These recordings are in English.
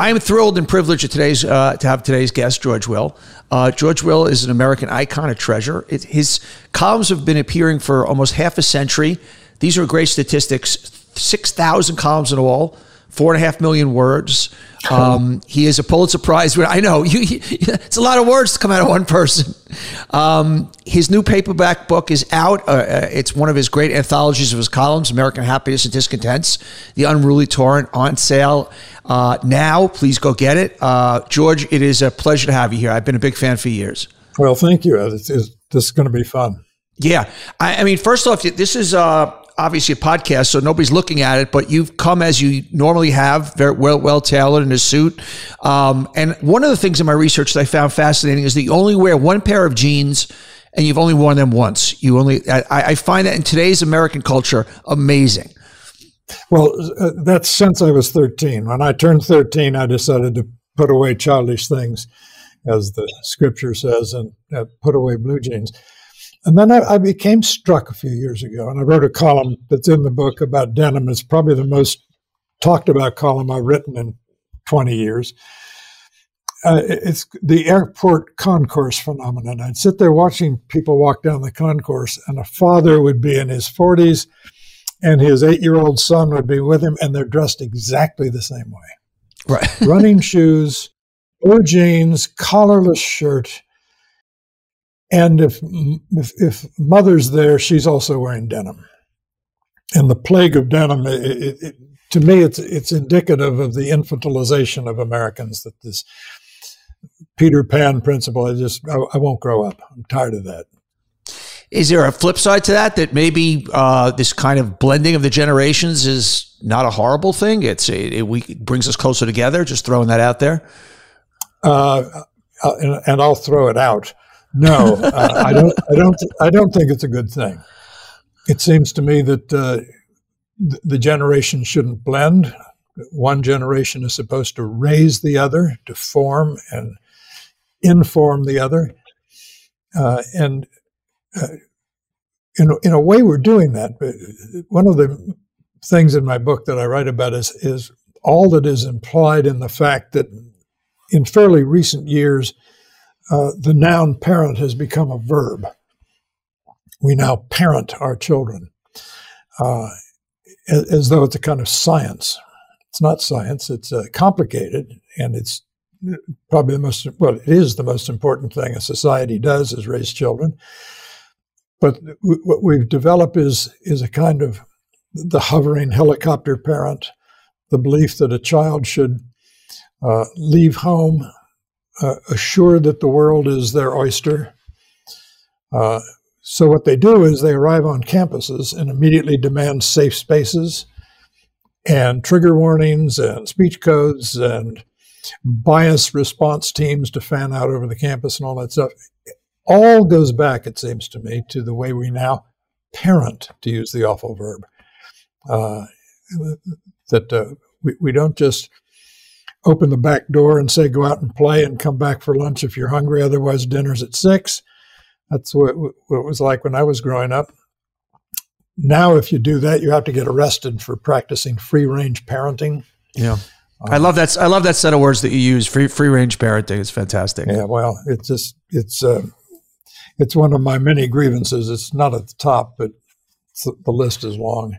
I am thrilled and privileged to today's uh, to have today's guest, George Will. Uh, George Will is an American icon, a treasure. It, his columns have been appearing for almost half a century. These are great statistics: six thousand columns in all, four and a half million words. Um, he is a Pulitzer Prize winner. I know you, you, it's a lot of words to come out of one person. Um, his new paperback book is out. Uh, uh, it's one of his great anthologies of his columns, American Happiness and Discontents, The Unruly Torrent, on sale uh, now. Please go get it. Uh, George, it is a pleasure to have you here. I've been a big fan for years. Well, thank you. It's, it's, this is going to be fun. Yeah. I, I mean, first off, this is uh, obviously a podcast, so nobody's looking at it, but you've come as you normally have, very well, well tailored in a suit. Um, and one of the things in my research that I found fascinating is that you only wear one pair of jeans and you've only worn them once. You only, I, I find that in today's American culture, amazing. Well, uh, that's since I was 13. When I turned 13, I decided to put away childish things, as the scripture says, and uh, put away blue jeans. And then I, I, became struck a few years ago, and I wrote a column that's in the book about denim. It's probably the most talked about column I've written in 20 years. Uh, it's the airport concourse phenomenon. I'd sit there watching people walk down the concourse, and a father would be in his 40s, and his eight year old son would be with him, and they're dressed exactly the same way. Right. Running shoes, blue jeans, collarless shirt and if, if, if mother's there, she's also wearing denim. And the plague of denim, it, it, it, to me, it's it's indicative of the infantilization of Americans. That this Peter Pan principle, I just I, I won't grow up. I'm tired of that. Is there a flip side to that? That maybe uh, this kind of blending of the generations is not a horrible thing. It's it, it, we, it brings us closer together. Just throwing that out there. Uh, uh and, and, I'll throw it out. No, uh, I don't. I don't. I don't think it's a good thing. It seems to me that uh, th- the generation shouldn't blend. One generation is supposed to raise the other, to form and inform the other, uh, and uh, in in a way, we're doing that. But one of the things in my book that I write about is is all that is implied in the fact that in fairly recent years uh, the noun parent has become a verb. We now parent our children uh, as, though it's a kind of science. It's not science, it's uh, complicated, and it's probably the most, well, it is the most important thing a society does is raise children. But what we've developed is, is a kind of the hovering helicopter parent, the belief that a child should uh, leave home uh, assured that the world is their oyster. Uh, so what they do is they arrive on campuses and immediately demand safe spaces and trigger warnings and speech codes and bias response teams to fan out over the campus and all that stuff. All goes back, it seems to me, to the way we now parent, to use the awful verb. Uh, that uh, we, we don't just open the back door and say, go out and play and come back for lunch if you're hungry. Otherwise, dinner's at six. That's what, what it was like when I was growing up. Now, if you do that, you have to get arrested for practicing free range parenting. Yeah. I love that. I love that set of words that you use. Free free range parenting is fantastic. Yeah, well, it's just it's uh, it's one of my many grievances. It's not at the top, but the list is long.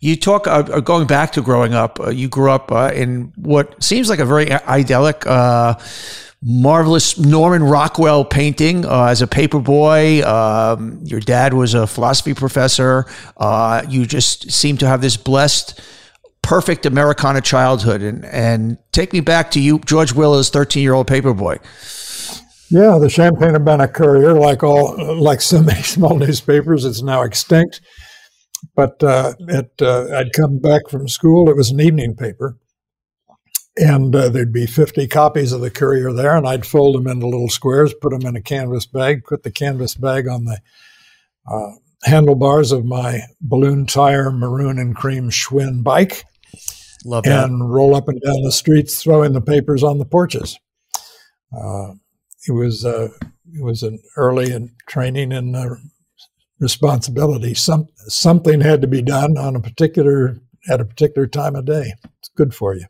You talk uh, uh, going back to growing up. Uh, you grew up uh, in what seems like a very idyllic, uh, marvelous Norman Rockwell painting uh, as a paper boy. Um, your dad was a philosophy professor. you just seem to have this blessed, perfect Americana childhood. And and take me back to you, George Will's thirteen year old paper boy. Yeah, the Champaign Urbana Courier, like all like so many small newspapers, it's now extinct. But uh, it, uh, I'd come back from school. It was an evening paper, and uh, there'd be 50 copies of the Courier there, and I'd fold them into little squares, put them in a canvas bag, put the canvas bag on the uh, handlebars of my balloon tire maroon and cream Schwinn bike, Love and roll up and down the streets throwing the papers on the porches. Uh, it was uh, it was an early in training in responsibility. Some something had to be done on a particular at a particular time of day. It's good for you.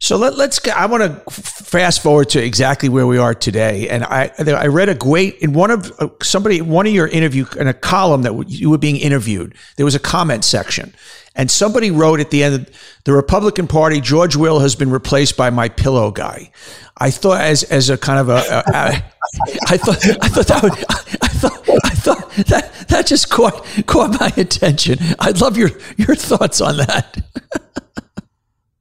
So let, us I want to fast forward to exactly where we are today. And I, I read a great, in one of uh, somebody, one of your interview, in a column that you were being interviewed, there was a comment section. And somebody wrote at the end, the Republican Party, George Will has been replaced by my pillow guy. I thought as, as a kind of a I thought, I thought that would, I thought that, that just caught, caught my attention. I'd love your, your thoughts on that.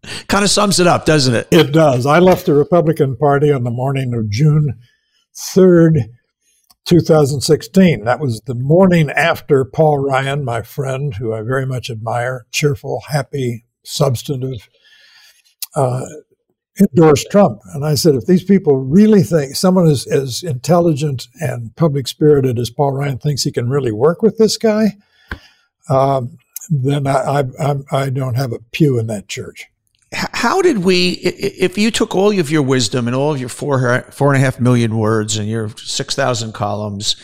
kind of sums it up, doesn't it? It does. I left the Republican Party on the morning of June 3rd, 2016. That was the morning after Paul Ryan, my friend, who I very much admire, cheerful, happy, substantive, uh, endorsed Trump. And I said, if these people really think someone is as intelligent and public spirited as Paul Ryan thinks he can really work with this guy, um, then I, I, I, don't have a pew in that church how did we if you took all of your wisdom and all of your four four and a half million words and your six thousand columns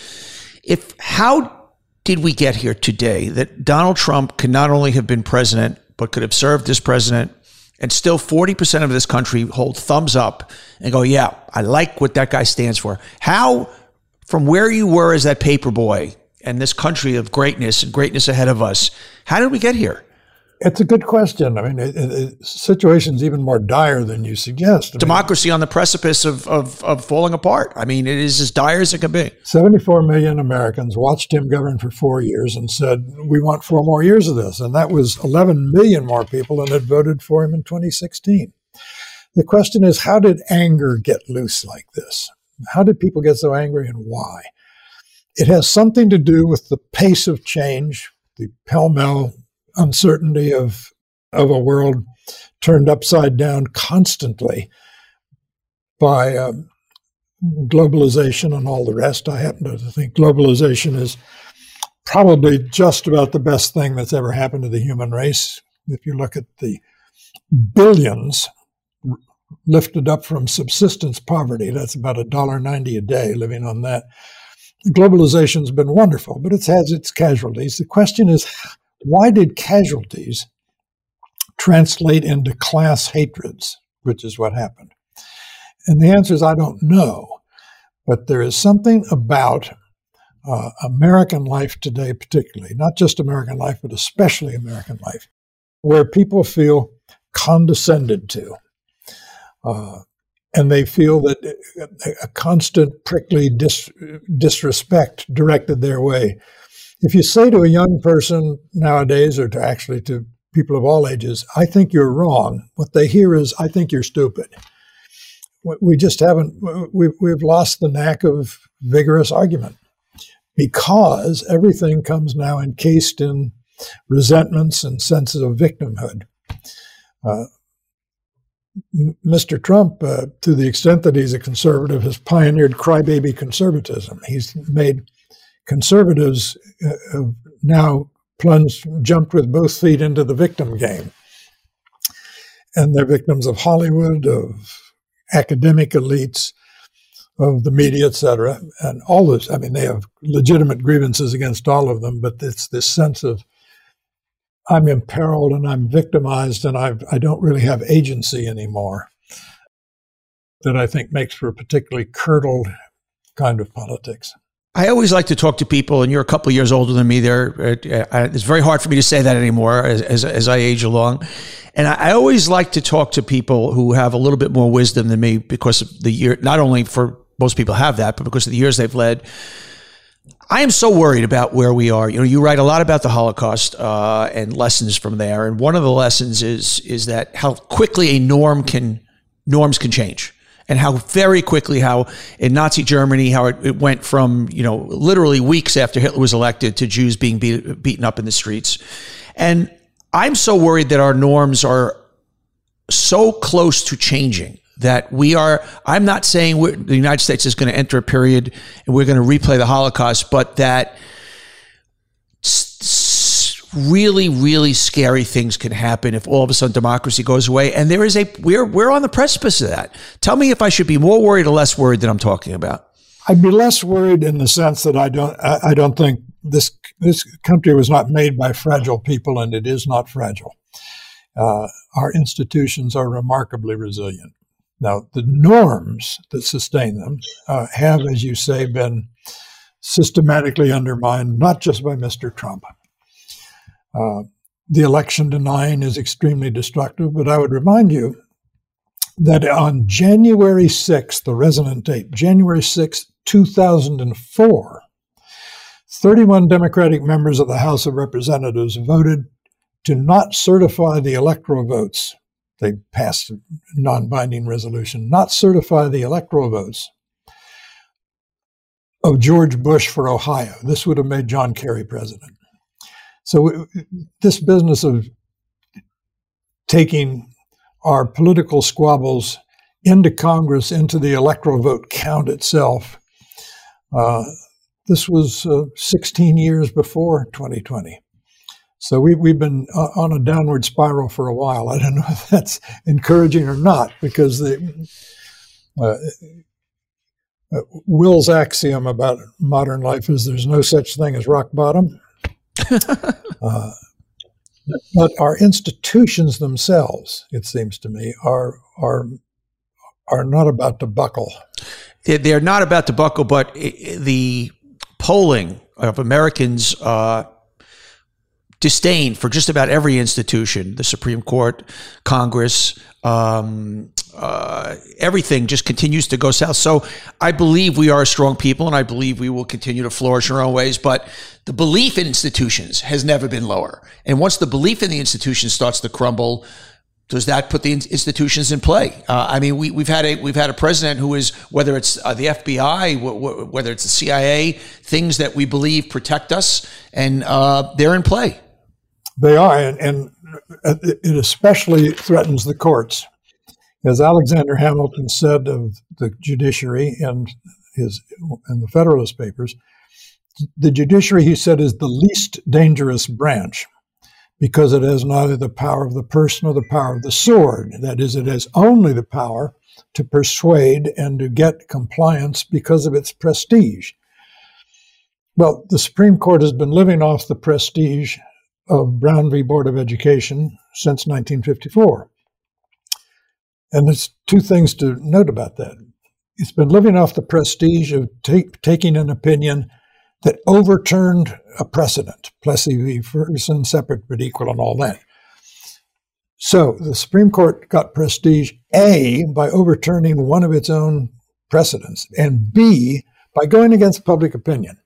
if how did we get here today that donald trump could not only have been president but could have served as president and still 40% of this country hold thumbs up and go yeah i like what that guy stands for. How from where you were as that paper boy and this country of greatness and greatness ahead of us how did we get here it's a good question. I mean, it, it, situation's even more dire than you suggest. I Democracy mean, on the precipice of, of, of falling apart. I mean, it is as dire as it can be. 74 million Americans watched him govern for four years and said, we want four more years of this. And that was 11 million more people than had voted for him in 2016. The question is, how did anger get loose like this? How did people get so angry and why? It has something to do with the pace of change, the pell mell uncertainty of of a world turned upside down constantly by um, globalization and all the rest. I happen to think globalization is probably just about the best thing that's ever happened to the human race. If you look at the billions lifted up from subsistence poverty, that's about a dollar ninety a day living on that. Globalization's been wonderful, but it has its casualties. The question is why did casualties translate into class hatreds, which is what happened? And the answer is I don't know. But there is something about uh, American life today, particularly, not just American life, but especially American life, where people feel condescended to. Uh, and they feel that a constant prickly dis- disrespect directed their way if you say to a young person nowadays, or to actually to people of all ages, I think you're wrong, what they hear is, I think you're stupid. We just haven't, we've, we've lost the knack of vigorous argument because everything comes now encased in resentments and senses of victimhood. Uh, Mr. Trump, uh, to the extent that he's a conservative, has pioneered crybaby conservatism. He's made conservatives uh, have now plunged, jumped with both feet into the victim game. And they're victims of Hollywood, of academic elites, of the media, et cetera. And all this, I mean, they have legitimate grievances against all of them, but it's this sense of I'm imperiled and I'm victimized and I've, I don't really have agency anymore that I think makes for a particularly curdled kind of politics. I always like to talk to people, and you're a couple years older than me. There, uh, it's very hard for me to say that anymore as, as, as I age along. And I, I, always like to talk to people who have a little bit more wisdom than me because of the year. Not only for most people have that, but because of the years they've led. I am so worried about where we are. You know, you write a lot about the Holocaust uh, and lessons from there, and one of the lessons is is that how quickly a norm can norms can change and how very quickly how in Nazi Germany how it, it, went from you know literally weeks after Hitler was elected to Jews being beat, beaten up in the streets, and I'm so worried that our norms are so close to changing that we are. I'm not saying the United States is going to enter a period and we're going to replay the Holocaust, but that really, really scary things can happen if all of a sudden democracy goes away. And there is a we're we're on the precipice of that. Tell me if I should be more worried or less worried than I'm talking about. I'd be less worried in the sense that I don't I, don't think this this country was not made by fragile people, and it is not fragile. Uh, our institutions are remarkably resilient. Now, the norms that sustain them uh, have, as you say, been systematically undermined, not just by Mr. Trump. Uh, the election denying is extremely destructive, but I would remind you that on January 6th, the resonant date, January 6th, 2004, 31 Democratic members of the House of Representatives voted to not certify the electoral votes. They passed a non binding resolution, not certify the electoral votes of George Bush for Ohio. This would have made John Kerry president. So, this business of taking our political squabbles into Congress, into the electoral vote count itself, uh, this was uh, 16 years before 2020. So we, we've been uh, on a downward spiral for a while. I don't know if that's encouraging or not, because the, uh, uh, Will's axiom about modern life is there's no such thing as rock bottom. uh, but our institutions themselves, it seems to me, are are are not about to buckle. They're not about to buckle, but the polling of Americans uh, disdain for just about every institution, the Supreme Court, Congress, um, uh, everything just continues to go south. So I believe we are strong people and I believe we will continue to flourish in our own ways. But the belief in institutions has never been lower. And once the belief in the institution starts to crumble, does that put the institutions in play? Uh, I mean, we, we've had a we've had a president who is whether it's uh, the FBI, w- w- whether it's the CIA, things that we believe protect us, and uh, they're in play. They are, and, and it especially threatens the courts. As Alexander Hamilton said of the judiciary and his in the Federalist Papers, the judiciary, he said, is the least dangerous branch because it has neither the power of the purse nor the power of the sword. That is, it has only the power to persuade and to get compliance because of its prestige. Well, the Supreme Court has been living off the prestige of Brown v. Board of Education since 1954. And there's two things to note about that. It's been living off the prestige of take, taking an opinion that overturned a precedent, Plessy v. Ferguson, separate but equal, and all that. So the Supreme Court got prestige, A, by overturning one of its own precedents, and B, by going against public opinion.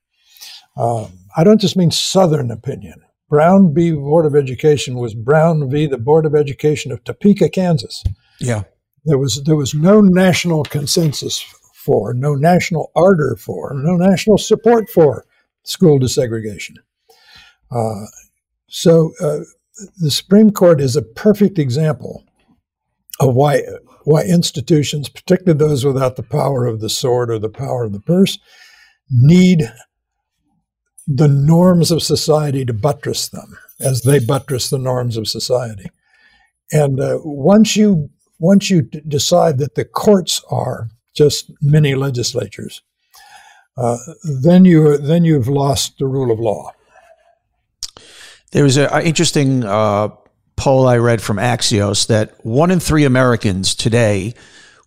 Um, I don't just mean Southern opinion. Brown v. Board of Education was Brown v. the Board of Education of Topeka, Kansas. Yeah. There was there was no national consensus for, no national ardor for, no national support for school desegregation. Uh, so uh, the Supreme Court is a perfect example of why why institutions, particularly those without the power of the sword or the power of the purse, need the norms of society to buttress them as they buttress the norms of society. And uh, once you once you d- decide that the courts are just mini legislatures, uh, then you then you've lost the rule of law. There was an interesting uh, poll I read from Axios that one in three Americans today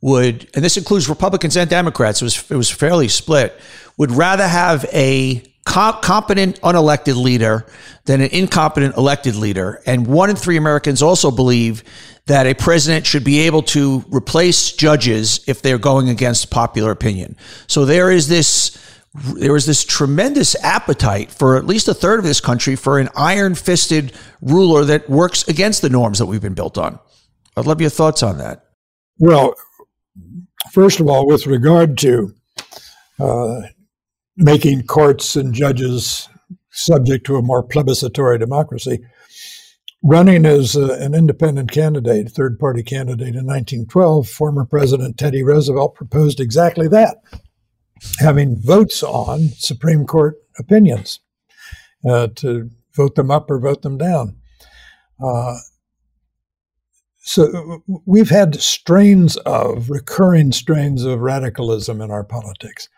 would, and this includes Republicans and Democrats, it was it was fairly split, would rather have a competent unelected leader than an incompetent elected leader. And one in three Americans also believe that a president should be able to replace judges if they're going against popular opinion. So there is this there is this tremendous appetite for at least a third of this country for an iron-fisted ruler that works against the norms that we've been built on. I'd love your thoughts on that. Well, first of all, with regard to uh, making courts and judges subject to a more plebiscitary democracy. Running as a, an independent candidate, third party candidate in 1912, former President Teddy Roosevelt proposed exactly that, having votes on Supreme Court opinions uh, to vote them up or vote them down. Uh, so we've had strains of recurring strains of radicalism in our politics.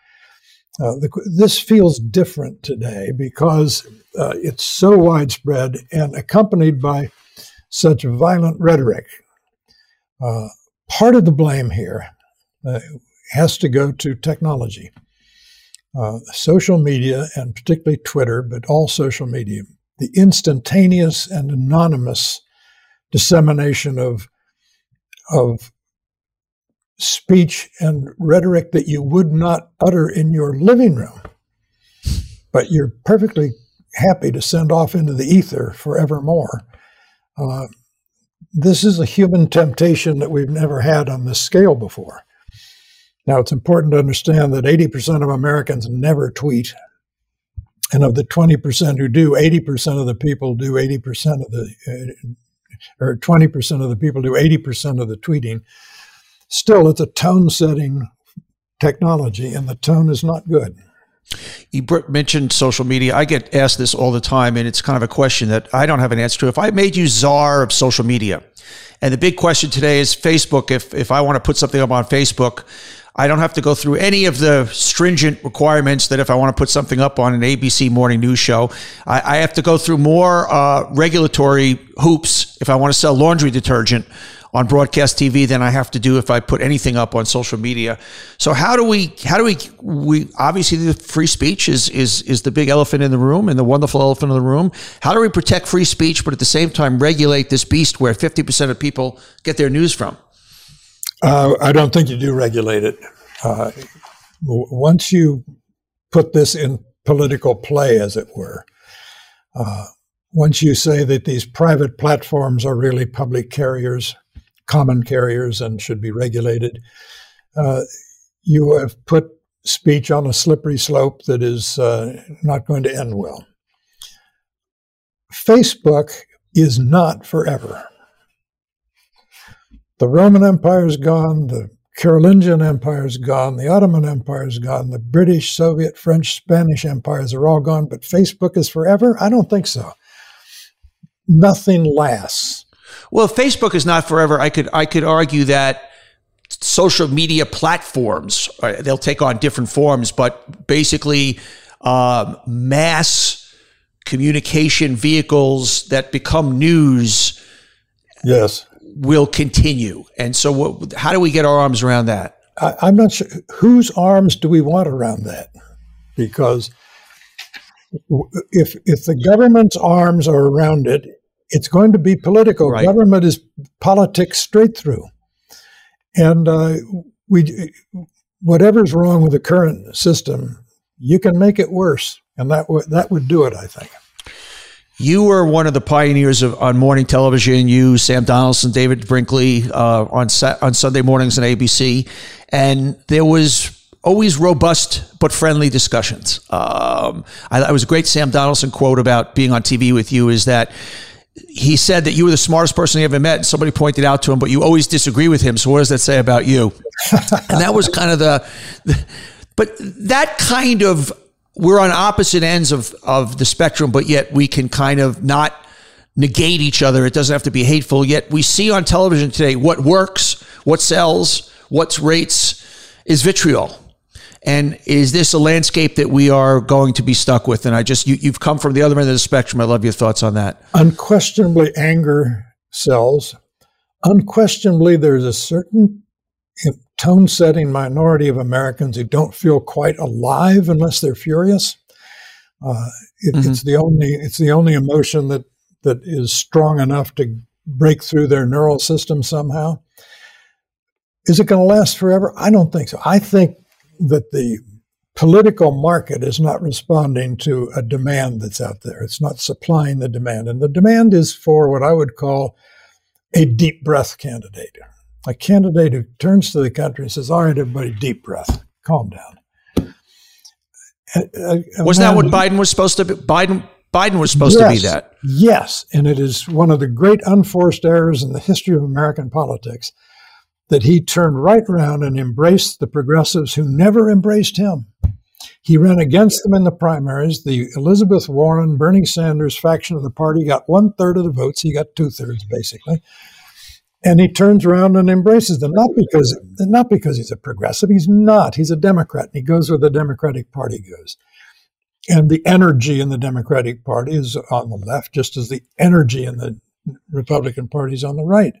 Uh, the, this feels different today because uh, it's so widespread and accompanied by such violent rhetoric. Uh, part of the blame here uh, has to go to technology. Uh, social media, and particularly Twitter, but all social media, the instantaneous and anonymous dissemination of, of speech and rhetoric that you would not utter in your living room, but you're perfectly happy to send off into the ether forevermore. Uh, this is a human temptation that we've never had on this scale before. Now, it's important to understand that 80% of Americans never tweet. And of the 20% who do, 80% of the people do 80% of the, uh, or 20% of the people do 80% of the tweeting. Still, it's a tone setting technology, and the tone is not good. You mentioned social media. I get asked this all the time, and it's kind of a question that I don't have an answer to. If I made you czar of social media, and the big question today is Facebook, if, if I want to put something up on Facebook, I don't have to go through any of the stringent requirements that if I want to put something up on an ABC morning news show, I, I have to go through more uh, regulatory hoops if I want to sell laundry detergent on broadcast TV than I have to do if I put anything up on social media. So how do we how do we we obviously the free speech is is is the big elephant in the room and the wonderful elephant in the room. How do we protect free speech but at the same time regulate this beast where 50% of people get their news from? Uh, I don't think you do regulate it. Uh, once you put this in political play, as it were, uh, once you say that these private platforms are really public carriers, common carriers and should be regulated. Uh, you have put speech on a slippery slope that is uh, not going to end well. Facebook is not forever. The Roman Empire is gone, the Carolingian Empire is gone, the Ottoman Empire is gone, the British, Soviet, French, Spanish empires are all gone, but Facebook is forever? I don't think so. Nothing lasts. Well, Facebook is not forever. I could I could argue that social media platforms uh, they'll take on different forms, but basically um, mass communication vehicles that become news. Yes, will continue. And so, what, how do we get our arms around that? I, I'm not sure whose arms do we want around that, because if if the government's arms are around it, it's going to be political. Right. Government is politics straight through, and uh, we whatever's wrong with the current system, you can make it worse, and that w- that would do it. I think. You were one of the pioneers of on morning television. You, Sam Donaldson, David Brinkley uh, on on Sunday mornings on ABC, and there was always robust but friendly discussions. Um, I, I was a great Sam Donaldson quote about being on TV with you is that he said that you were the smartest person he ever met. And somebody pointed out to him, but you always disagree with him. So what does that say about you? and that was kind of the, the, but that kind of, we're on opposite ends of, of the spectrum, but yet we can kind of not negate each other. It doesn't have to be hateful. Yet we see on television today what works, what sells, what's rates is vitriol. And is this a landscape that we are going to be stuck with? And I just, you, have come from the other end of the spectrum. I love your thoughts on that. Unquestionably, anger sells. Unquestionably, there's a certain tone setting minority of Americans who don't feel quite alive unless they're furious. Uh, it, mm-hmm. It's the only it's the only emotion that that is strong enough to break through their neural system somehow. Is it going to last forever? I don't think so. I think that the political market is not responding to a demand that's out there. It's not supplying the demand. And the demand is for what I would call a deep breath candidate. A candidate who turns to the country and says, All right, everybody, deep breath, calm down. Wasn't that what Biden was supposed to be? Biden Biden was supposed yes, to be that. Yes, and it is one of the great unforced errors in the history of American politics that he turned right around and embraced the progressives who never embraced him. He ran against them in the primaries. The Elizabeth Warren, Bernie Sanders faction of the party got one third of the votes. He got two thirds, basically. And he turns around and embraces them, not because not because he's a progressive. He's not. He's a Democrat. And he goes where the Democratic Party goes. And the energy in the Democratic Party is on the left, just as the energy in the Republican Party is on the right.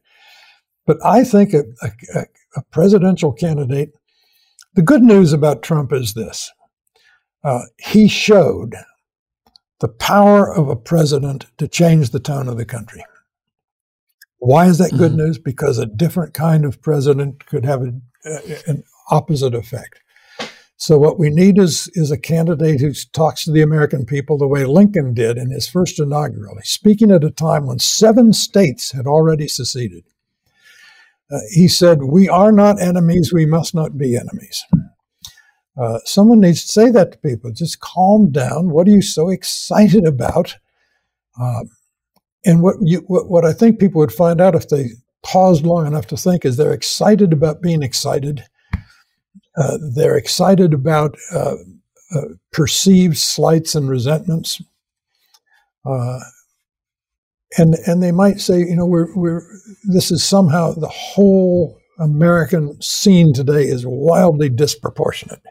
But I think a, a, a presidential candidate, the good news about Trump is this uh, he showed the power of a president to change the tone of the country. Why is that good mm-hmm. news? Because a different kind of president could have a, an opposite effect. So what we need is is a candidate who talks to the American people the way Lincoln did in his first inaugural. He's speaking at a time when seven states had already seceded. Uh, he said, "We are not enemies. We must not be enemies." Uh, someone needs to say that to people. Just calm down. What are you so excited about? Uh, and what you what, what I think people would find out if they paused long enough to think is they're excited about being excited uh, they're excited about uh, uh, perceived slights and resentments. And, and they might say, you know, we're, we're, this is somehow the whole American scene today is wildly disproportionate.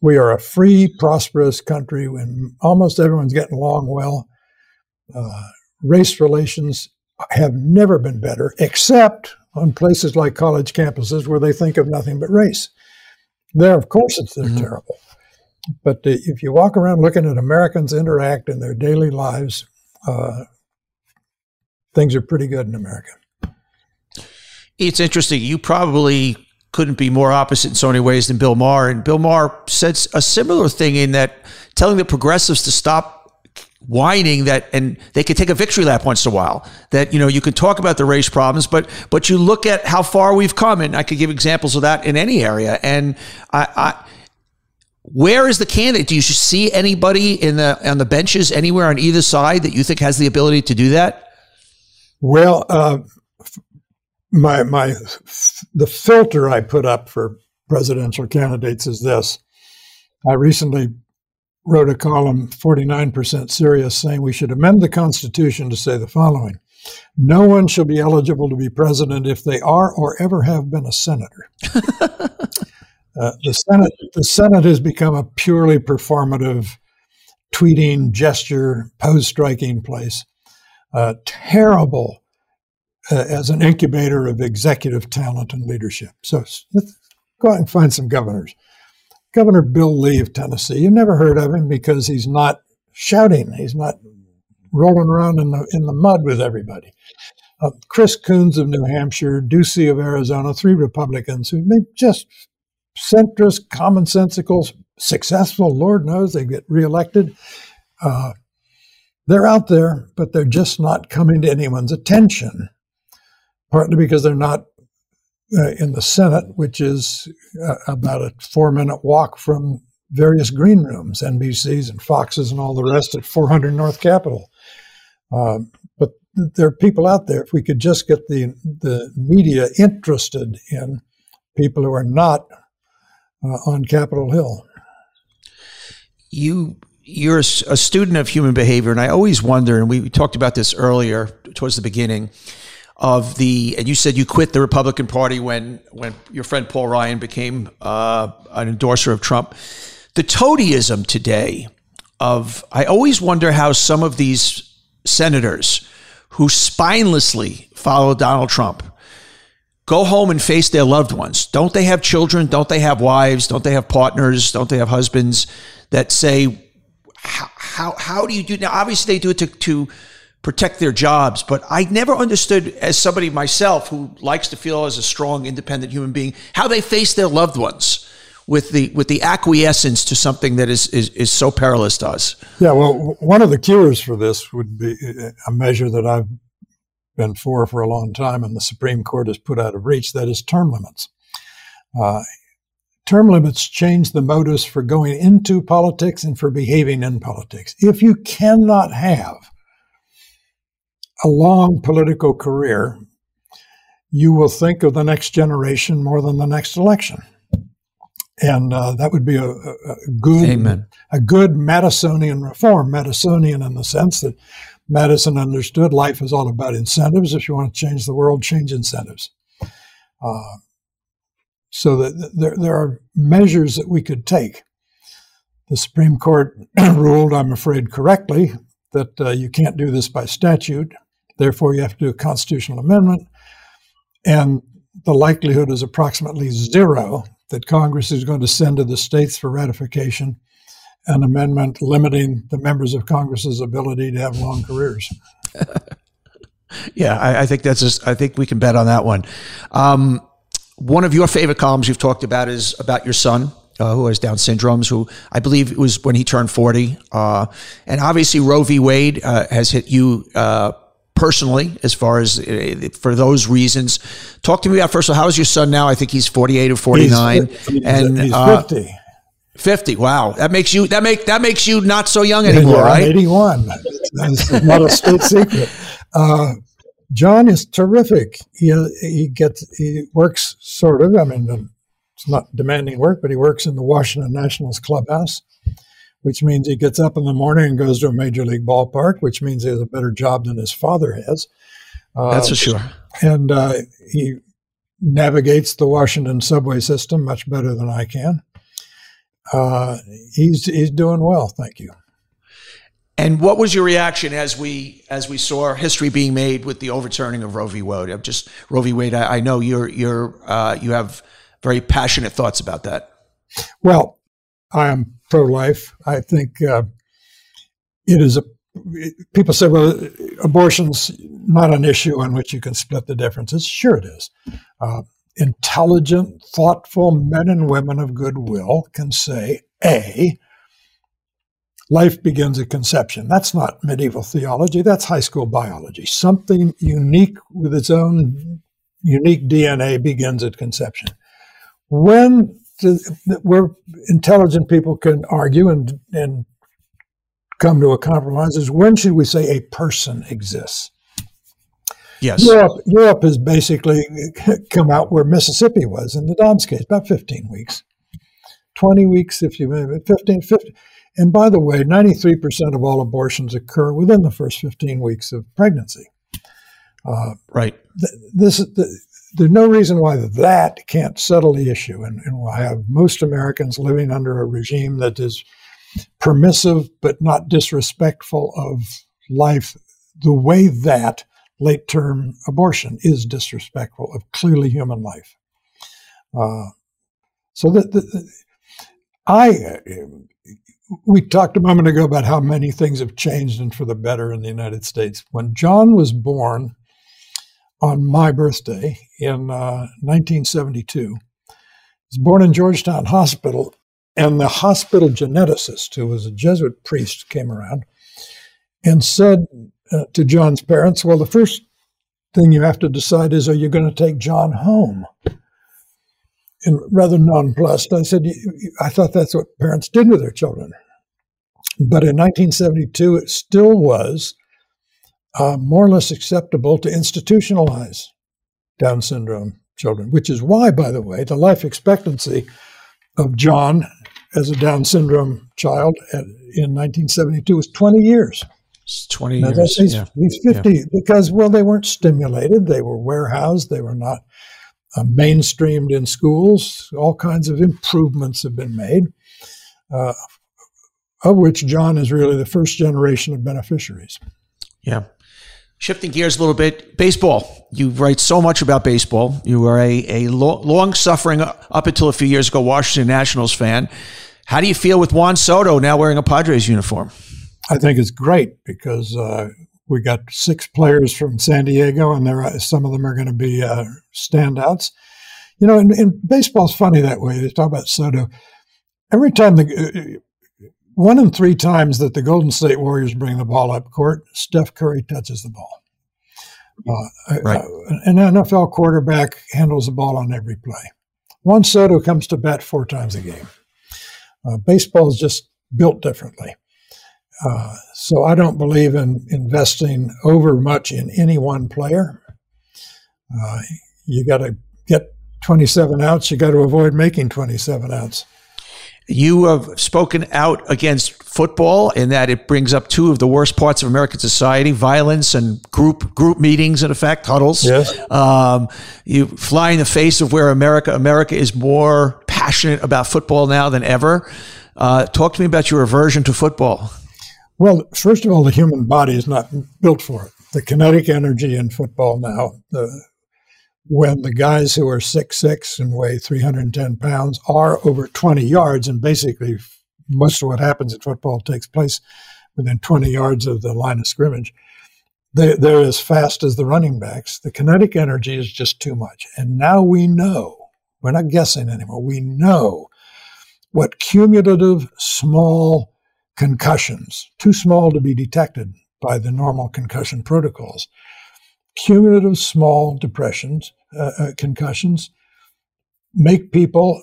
We are a free, prosperous country when almost everyone's getting along well. Uh, race relations have never been better, except on places like college campuses where they think of nothing but race. There, of course, it's mm-hmm. terrible. But uh, if you walk around looking at Americans interact in their daily lives, uh, things are pretty good in America. It's interesting. You probably couldn't be more opposite in so many ways than Bill Maher. And Bill Maher said a similar thing in that telling the progressives to stop whining that and they could take a victory lap once in a while that you know you can talk about the race problems but but you look at how far we've come and i could give examples of that in any area and i, I where is the candidate do you see anybody in the on the benches anywhere on either side that you think has the ability to do that well uh, my my the filter i put up for presidential candidates is this i recently wrote a column, 49% serious, saying we should amend the Constitution to say the following No one shall be eligible to be president if they are or ever have been a senator. uh, the, Senate, the Senate has become a purely performative, tweeting, gesture, pose striking place. Uh, terrible uh, as an incubator of executive talent and leadership. So let's go out and find some governors. Governor Bill Lee of Tennessee. you've never heard of him because he's not shouting. He's not rolling around in the in the mud with everybody. Uh, Chris Coons of New Hampshire, Ducey of Arizona, three Republicans who they just centrist, commonsensical, successful. Lord knows they get reelected. Uh, they're out there, but they're just not coming to anyone's attention. Partly because they're not uh, in the Senate, which is uh, about a four minute walk from various green rooms, NBCs and Foxes and all the rest at 400 North Capitol. Um, but there are people out there. If we could just get the the media interested in people who are not uh, on Capitol Hill. You you're a student of human behavior, and I always wonder. And we talked about this earlier, towards the beginning of the and you said you quit the Republican Party when when your friend Paul Ryan became uh, an endorser of Trump. The toadyism today of I always wonder how some of these senators who spinelessly follow Donald Trump go home and face their loved ones. Don't they have children? Don't they have wives? Don't they have partners? Don't they have husbands that say how how, how do you do now? Obviously, they do it to to protect their jobs. But I never understood, as somebody myself who likes to feel as a strong, independent human being, how they face their loved ones with the with the acquiescence to something that is, is is so perilous to us. Yeah, well, one of the cures for this would be a measure that I've been for for a long time, and the Supreme Court has put out of reach. That is term limits. Uh, term limits change the motives for going into politics and for behaving in politics. If you cannot have a long political career, you will think of the next generation more than the next election. And uh, that would be a, a good, Amen. a good Madisonian reform. Madisonian in the sense that Madison understood life is all about incentives. If you want to change the world, change incentives. Uh, so that there, there are measures that we could take. The Supreme Court ruled, I'm afraid, correctly, that uh, you can't do this by statute Therefore, you have to do a constitutional amendment. And the likelihood is approximately zero that Congress is going to send to the states for ratification an amendment limiting the members of Congress's ability to have long careers. yeah, I, I, think that's just, I think we can bet on that one. Um, one of your favorite columns you've talked about is about your son, uh, who has Down syndromes, who I believe it was when he turned 40. Uh, and obviously, Roe v. Wade uh, has hit you uh, personally as far as uh, for those reasons. Talk to me about, first of all, how is your son now? I think he's 48 or 49. He's, he's, and he's uh, 50. 50. Wow. That makes you, that make, that makes you not so young anymore, yeah, right? 81. That's not a state secret. John is terrific. He, he gets, he works sort of, I mean, it's not demanding work, but he works in the Washington Nationals clubhouse, which means he gets up in the morning and goes to a major league ballpark, which means he has a better job than his father has. That's for sure. And uh, he navigates the Washington subway system much better than I can. Uh, he's he's doing well, thank you. And what was your reaction as we as we saw history being made with the overturning of Roe v. Wade? I'm just Roe v. Wade. I, I know you're you're uh, you have very passionate thoughts about that. Well, I am pro-life. I think uh, it is a. People say, "Well, abortion's not an issue on which you can split the differences." Sure, it is. Uh, intelligent, thoughtful men and women of goodwill can say, "A." Life begins at conception. That's not medieval theology. That's high school biology. Something unique with its own unique DNA begins at conception when where intelligent people can argue and, and come to a compromise is when should we say a person exists? Yes. Europe, Europe has basically come out where Mississippi was in the Dobbs case, about 15 weeks. 20 weeks, if you 15, 50. And by the way, 93% of all abortions occur within the first 15 weeks of pregnancy. Uh, right. Th- this, the, there's no reason why that can't settle the issue. And, and we'll have most Americans living under a regime that is permissive but not disrespectful of life the way that late term abortion is disrespectful of clearly human life. Uh, so that the, I, we talked a moment ago about how many things have changed and for the better in the United States. When John was born, on my birthday in uh, 1972. He was born in Georgetown Hospital, and the hospital geneticist, who was a Jesuit priest, came around and said uh, to John's parents, Well, the first thing you have to decide is, are you going to take John home? And rather nonplussed, I said, I thought that's what parents did with their children. But in 1972, it still was uh, more or less acceptable to institutionalize Down syndrome children, which is why, by the way, the life expectancy of John as a Down syndrome child at, in 1972 was 20 years. It's 20 now years. He's, yeah. he's 50 yeah. because, well, they weren't stimulated, they were warehoused, they were not uh, mainstreamed in schools. All kinds of improvements have been made, uh, of which John is really the first generation of beneficiaries. Yeah. Shifting gears a little bit, baseball. You write so much about baseball. You were a, a long suffering, up until a few years ago, Washington Nationals fan. How do you feel with Juan Soto now wearing a Padres uniform? I think it's great because uh, we got six players from San Diego, and there are, some of them are going to be uh, standouts. You know, and, in baseball, it's funny that way. They talk about Soto. Every time the one in three times that the Golden State Warriors bring the ball up court, Steph Curry touches the ball. Uh, right. Uh, an NFL quarterback handles the ball on every play. Juan Soto comes to bat four times a game. Uh, baseball is just built differently. Uh, so I don't believe in investing over much in any one player. Uh, you got to get 27 outs. You got to avoid making 27 outs. You have spoken out against football in that it brings up two of the worst parts of American society: violence and group group meetings, in effect, huddles. Yes. Um, you fly in the face of where America America is more passionate about football now than ever. Uh, talk to me about your aversion to football. Well, first of all, the human body is not built for it. the kinetic energy in football now, the, when the guys who are six six and weigh 310 pounds are over 20 yards, and basically most of what happens in football takes place within 20 yards of the line of scrimmage. They, they're as fast as the running backs. The kinetic energy is just too much. And now we know, we're not guessing anymore, we know what cumulative small concussions, too small to be detected by the normal concussion protocols, cumulative small depressions, uh, uh, concussions make people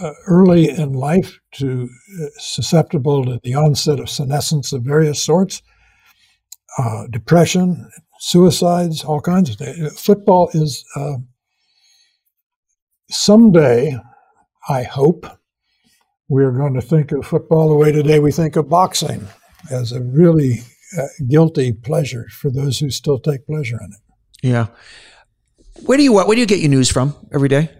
uh, early in life to uh, susceptible to the onset of senescence of various sorts, uh, depression, suicides, all kinds of things. Football is uh, someday, I hope, we're going to think of football the way today we think of boxing as a really uh, guilty pleasure for those who still take pleasure in it. Yeah. Where do you where do you get your news from every day?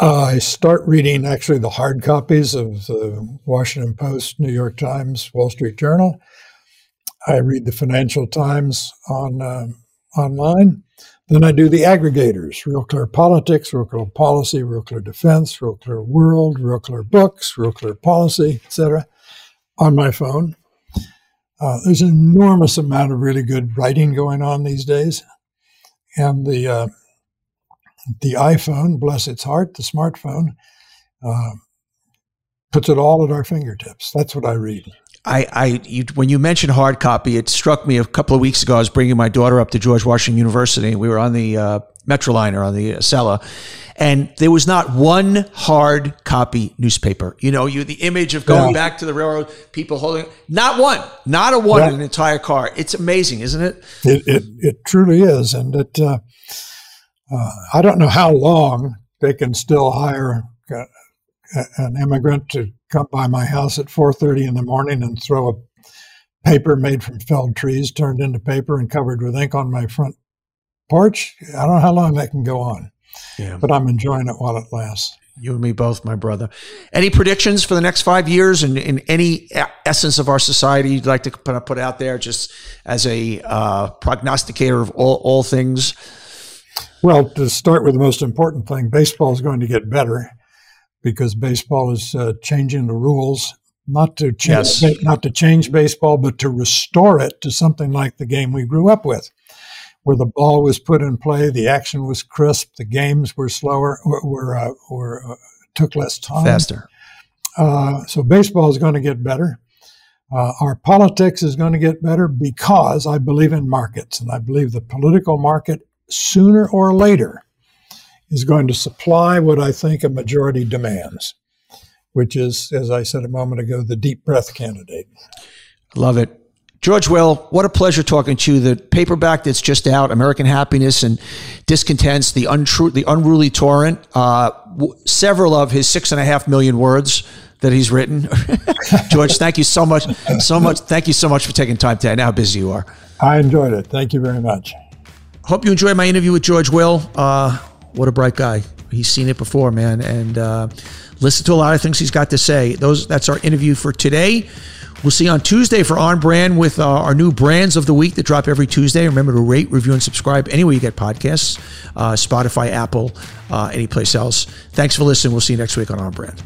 Uh, I start reading actually the hard copies of the Washington Post, New York Times, Wall Street Journal. I read the Financial Times on uh, online. Then I do the aggregators: Real Clear Politics, Real Clear Policy, Real Clear Defense, Real Clear World, Real Clear Books, Real Clear Policy, etc. On my phone. Uh, there's an enormous amount of really good writing going on these days, and the uh, the iPhone, bless its heart, the smartphone, uh, puts it all at our fingertips. That's what I read. I, I you, when you mentioned hard copy, it struck me a couple of weeks ago. I was bringing my daughter up to George Washington University. We were on the uh, Metroliner on the Acela, and there was not one hard copy newspaper. You know, you the image of going yeah. back to the railroad, people holding not one, not a one yeah. in an entire car. It's amazing, isn't it? It it, it truly is, and it. Uh, uh, I don't know how long they can still hire uh, an immigrant to come by my house at 4:30 in the morning and throw a paper made from felled trees turned into paper and covered with ink on my front porch. I don't know how long that can go on. Yeah. But I'm enjoying it while it lasts. You and me both, my brother. Any predictions for the next five years and in, in, any essence of our society you'd like to put, put out there just as a uh, prognosticator of all, all things? Well, to start with the most important thing, baseball is going to get better because baseball is uh, changing the rules, not to change, yes. not to change baseball, but to restore it to something like the game we grew up with where the ball was put in play, the action was crisp, the games were slower, were, uh, were uh, took less time, faster. Uh, so baseball is going to get better. Uh, our politics is going to get better because I believe in markets, and I believe the political market sooner or later is going to supply what I think a majority demands, which is, as I said a moment ago, the deep breath candidate. Love it. George Will, what a pleasure talking to you. The paperback that's just out, American Happiness and Discontents, the untrue, the unruly torrent. Uh, w- several of his six and a half million words that he's written. George, thank you so much, so much. Thank you so much for taking time today. I know how busy you are. I enjoyed it. Thank you very much. Hope you enjoyed my interview with George Will. Uh, what a bright guy. He's seen it before, man, and uh, listen to a lot of things he's got to say. Those that's our interview for today. We'll see you on Tuesday for On Brand with uh, our new brands of the week that drop every Tuesday. Remember to rate, review, and subscribe anywhere you get podcasts uh, Spotify, Apple, uh, any place else. Thanks for listening. We'll see you next week on On Brand.